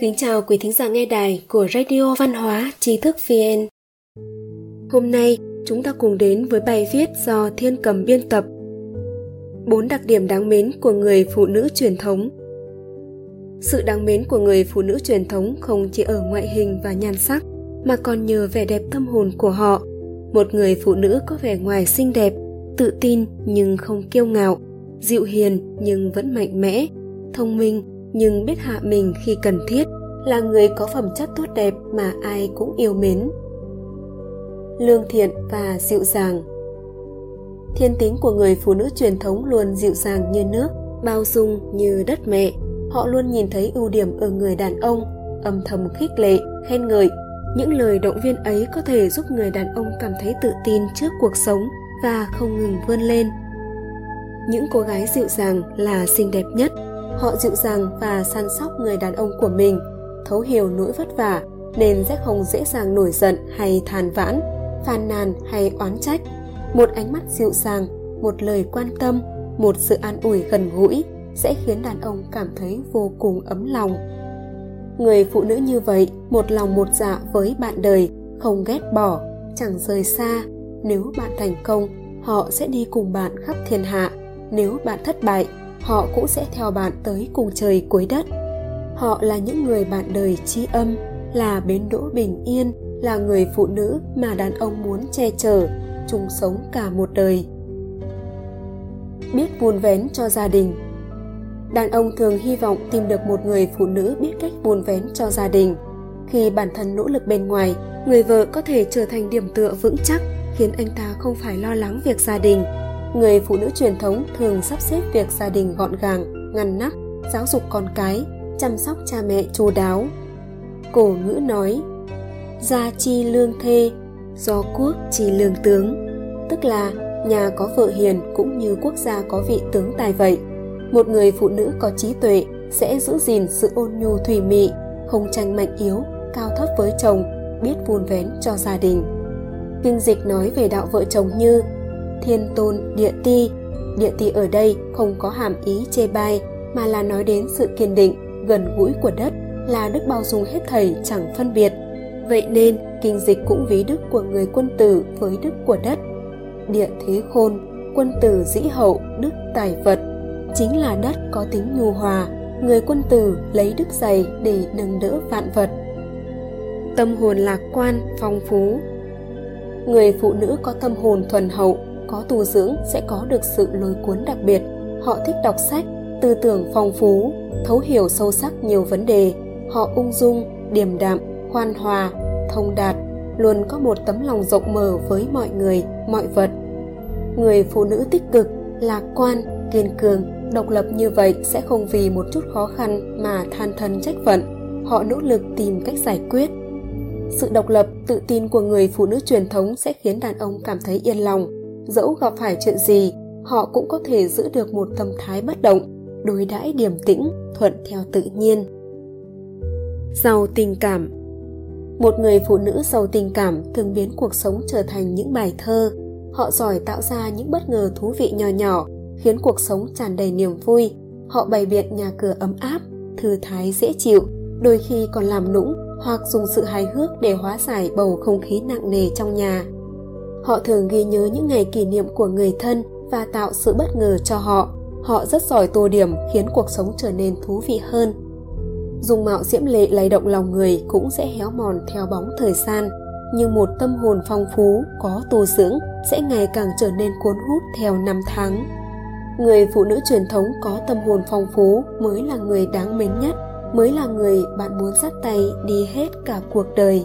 Kính chào quý thính giả nghe đài của Radio Văn hóa Trí thức VN. Hôm nay chúng ta cùng đến với bài viết do Thiên Cầm biên tập. Bốn đặc điểm đáng mến của người phụ nữ truyền thống. Sự đáng mến của người phụ nữ truyền thống không chỉ ở ngoại hình và nhan sắc mà còn nhờ vẻ đẹp tâm hồn của họ. Một người phụ nữ có vẻ ngoài xinh đẹp, tự tin nhưng không kiêu ngạo, dịu hiền nhưng vẫn mạnh mẽ, thông minh nhưng biết hạ mình khi cần thiết là người có phẩm chất tốt đẹp mà ai cũng yêu mến. Lương thiện và dịu dàng. Thiên tính của người phụ nữ truyền thống luôn dịu dàng như nước bao dung như đất mẹ. Họ luôn nhìn thấy ưu điểm ở người đàn ông âm thầm khích lệ khen ngợi. Những lời động viên ấy có thể giúp người đàn ông cảm thấy tự tin trước cuộc sống và không ngừng vươn lên những cô gái dịu dàng là xinh đẹp nhất. Họ dịu dàng và săn sóc người đàn ông của mình, thấu hiểu nỗi vất vả, nên sẽ không dễ dàng nổi giận hay than vãn, phàn nàn hay oán trách. Một ánh mắt dịu dàng, một lời quan tâm, một sự an ủi gần gũi sẽ khiến đàn ông cảm thấy vô cùng ấm lòng. Người phụ nữ như vậy, một lòng một dạ với bạn đời, không ghét bỏ, chẳng rời xa. Nếu bạn thành công, họ sẽ đi cùng bạn khắp thiên hạ nếu bạn thất bại, họ cũng sẽ theo bạn tới cùng trời cuối đất. Họ là những người bạn đời tri âm, là bến đỗ bình yên, là người phụ nữ mà đàn ông muốn che chở, chung sống cả một đời. Biết vun vén cho gia đình. Đàn ông thường hy vọng tìm được một người phụ nữ biết cách vun vén cho gia đình. Khi bản thân nỗ lực bên ngoài, người vợ có thể trở thành điểm tựa vững chắc, khiến anh ta không phải lo lắng việc gia đình người phụ nữ truyền thống thường sắp xếp việc gia đình gọn gàng, ngăn nắp, giáo dục con cái, chăm sóc cha mẹ chu đáo. Cổ ngữ nói, gia chi lương thê, do quốc chi lương tướng. Tức là, nhà có vợ hiền cũng như quốc gia có vị tướng tài vậy. Một người phụ nữ có trí tuệ sẽ giữ gìn sự ôn nhu thủy mị không tranh mạnh yếu, cao thấp với chồng, biết vun vén cho gia đình. Kinh dịch nói về đạo vợ chồng như thiên tôn, địa ti. Địa ti ở đây không có hàm ý chê bai, mà là nói đến sự kiên định, gần gũi của đất, là đức bao dung hết thầy, chẳng phân biệt. Vậy nên, kinh dịch cũng ví đức của người quân tử với đức của đất. Địa thế khôn, quân tử dĩ hậu, đức tài vật. Chính là đất có tính nhu hòa, người quân tử lấy đức dày để nâng đỡ vạn vật. Tâm hồn lạc quan, phong phú. Người phụ nữ có tâm hồn thuần hậu có tu dưỡng sẽ có được sự lôi cuốn đặc biệt. Họ thích đọc sách, tư tưởng phong phú, thấu hiểu sâu sắc nhiều vấn đề. Họ ung dung, điềm đạm, khoan hòa, thông đạt, luôn có một tấm lòng rộng mở với mọi người, mọi vật. Người phụ nữ tích cực, lạc quan, kiên cường, độc lập như vậy sẽ không vì một chút khó khăn mà than thân trách phận. Họ nỗ lực tìm cách giải quyết. Sự độc lập, tự tin của người phụ nữ truyền thống sẽ khiến đàn ông cảm thấy yên lòng dẫu gặp phải chuyện gì, họ cũng có thể giữ được một tâm thái bất động, đối đãi điềm tĩnh, thuận theo tự nhiên. Giàu tình cảm. Một người phụ nữ giàu tình cảm thường biến cuộc sống trở thành những bài thơ. Họ giỏi tạo ra những bất ngờ thú vị nhỏ nhỏ, khiến cuộc sống tràn đầy niềm vui. Họ bày biện nhà cửa ấm áp, thư thái dễ chịu, đôi khi còn làm nũng hoặc dùng sự hài hước để hóa giải bầu không khí nặng nề trong nhà họ thường ghi nhớ những ngày kỷ niệm của người thân và tạo sự bất ngờ cho họ. Họ rất giỏi tô điểm, khiến cuộc sống trở nên thú vị hơn. Dùng mạo diễm lệ lay động lòng người cũng sẽ héo mòn theo bóng thời gian. Nhưng một tâm hồn phong phú, có tu dưỡng, sẽ ngày càng trở nên cuốn hút theo năm tháng. Người phụ nữ truyền thống có tâm hồn phong phú mới là người đáng mến nhất, mới là người bạn muốn dắt tay đi hết cả cuộc đời